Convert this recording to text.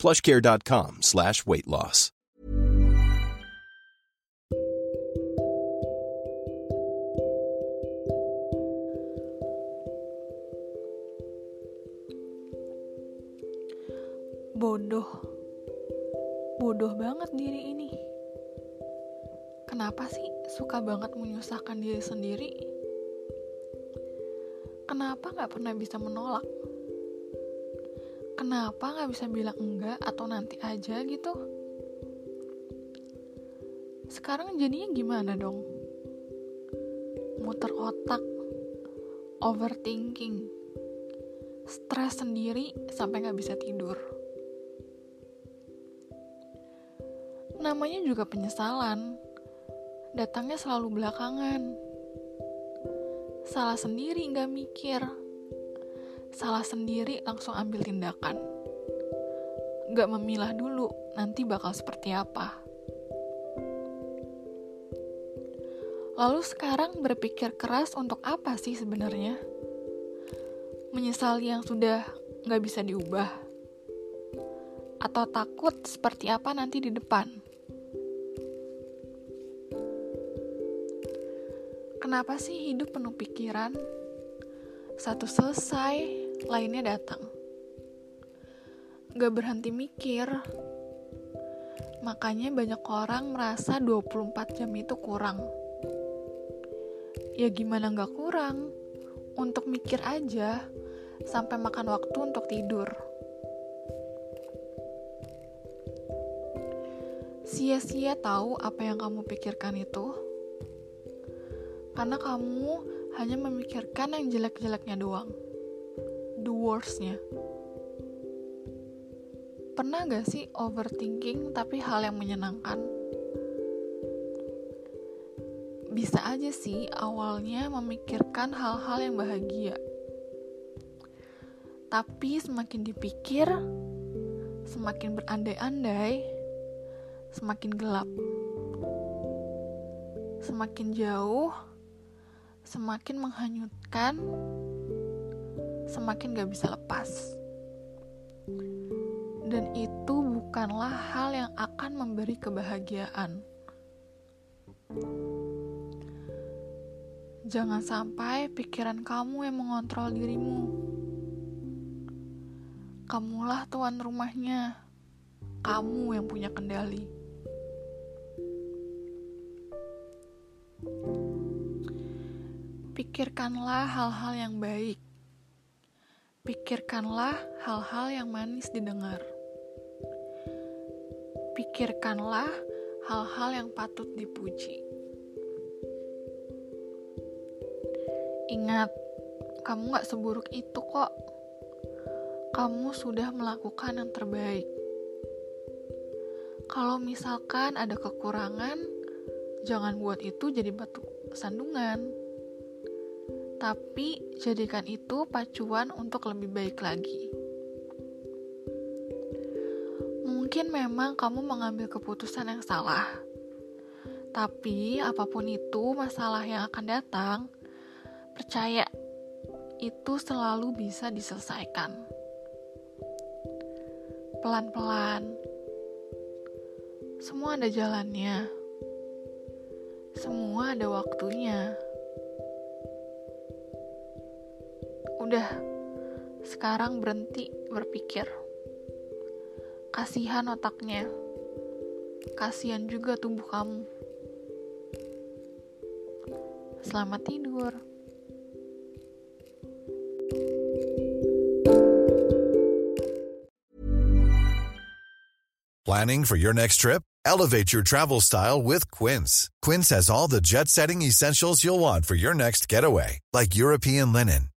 plushcare.com slash weight loss. Bodoh. Bodoh banget diri ini. Kenapa sih suka banget menyusahkan diri sendiri? Kenapa gak pernah bisa menolak? Kenapa gak bisa bilang enggak atau nanti aja gitu? Sekarang jadinya gimana dong? Muter otak, overthinking, stres sendiri sampai gak bisa tidur. Namanya juga penyesalan, datangnya selalu belakangan. Salah sendiri gak mikir, salah sendiri langsung ambil tindakan. Gak memilah dulu nanti bakal seperti apa. Lalu sekarang berpikir keras untuk apa sih sebenarnya? Menyesali yang sudah gak bisa diubah? Atau takut seperti apa nanti di depan? Kenapa sih hidup penuh pikiran? Satu selesai, lainnya datang. Gak berhenti mikir. Makanya banyak orang merasa 24 jam itu kurang. Ya gimana gak kurang? Untuk mikir aja, sampai makan waktu untuk tidur. Sia-sia tahu apa yang kamu pikirkan itu? Karena kamu hanya memikirkan yang jelek-jeleknya doang. The worst-nya. Pernah gak sih overthinking tapi hal yang menyenangkan? Bisa aja sih awalnya memikirkan hal-hal yang bahagia. Tapi semakin dipikir, semakin berandai-andai, semakin gelap. Semakin jauh, semakin menghanyutkan, semakin gak bisa lepas. Dan itu bukanlah hal yang akan memberi kebahagiaan. Jangan sampai pikiran kamu yang mengontrol dirimu. Kamulah tuan rumahnya. Kamu yang punya kendali. Pikirkanlah hal-hal yang baik. Pikirkanlah hal-hal yang manis didengar. Pikirkanlah hal-hal yang patut dipuji. Ingat, kamu gak seburuk itu kok. Kamu sudah melakukan yang terbaik. Kalau misalkan ada kekurangan, jangan buat itu jadi batu sandungan tapi jadikan itu pacuan untuk lebih baik lagi. Mungkin memang kamu mengambil keputusan yang salah, tapi apa pun itu masalah yang akan datang, percaya itu selalu bisa diselesaikan. Pelan-pelan, semua ada jalannya, semua ada waktunya. Udah, sekarang berhenti berpikir. Kasihan otaknya. Kasihan juga tubuh kamu. Selamat tidur. Planning for your next trip? Elevate your travel style with Quince. Quince has all the jet setting essentials you'll want for your next getaway, like European linen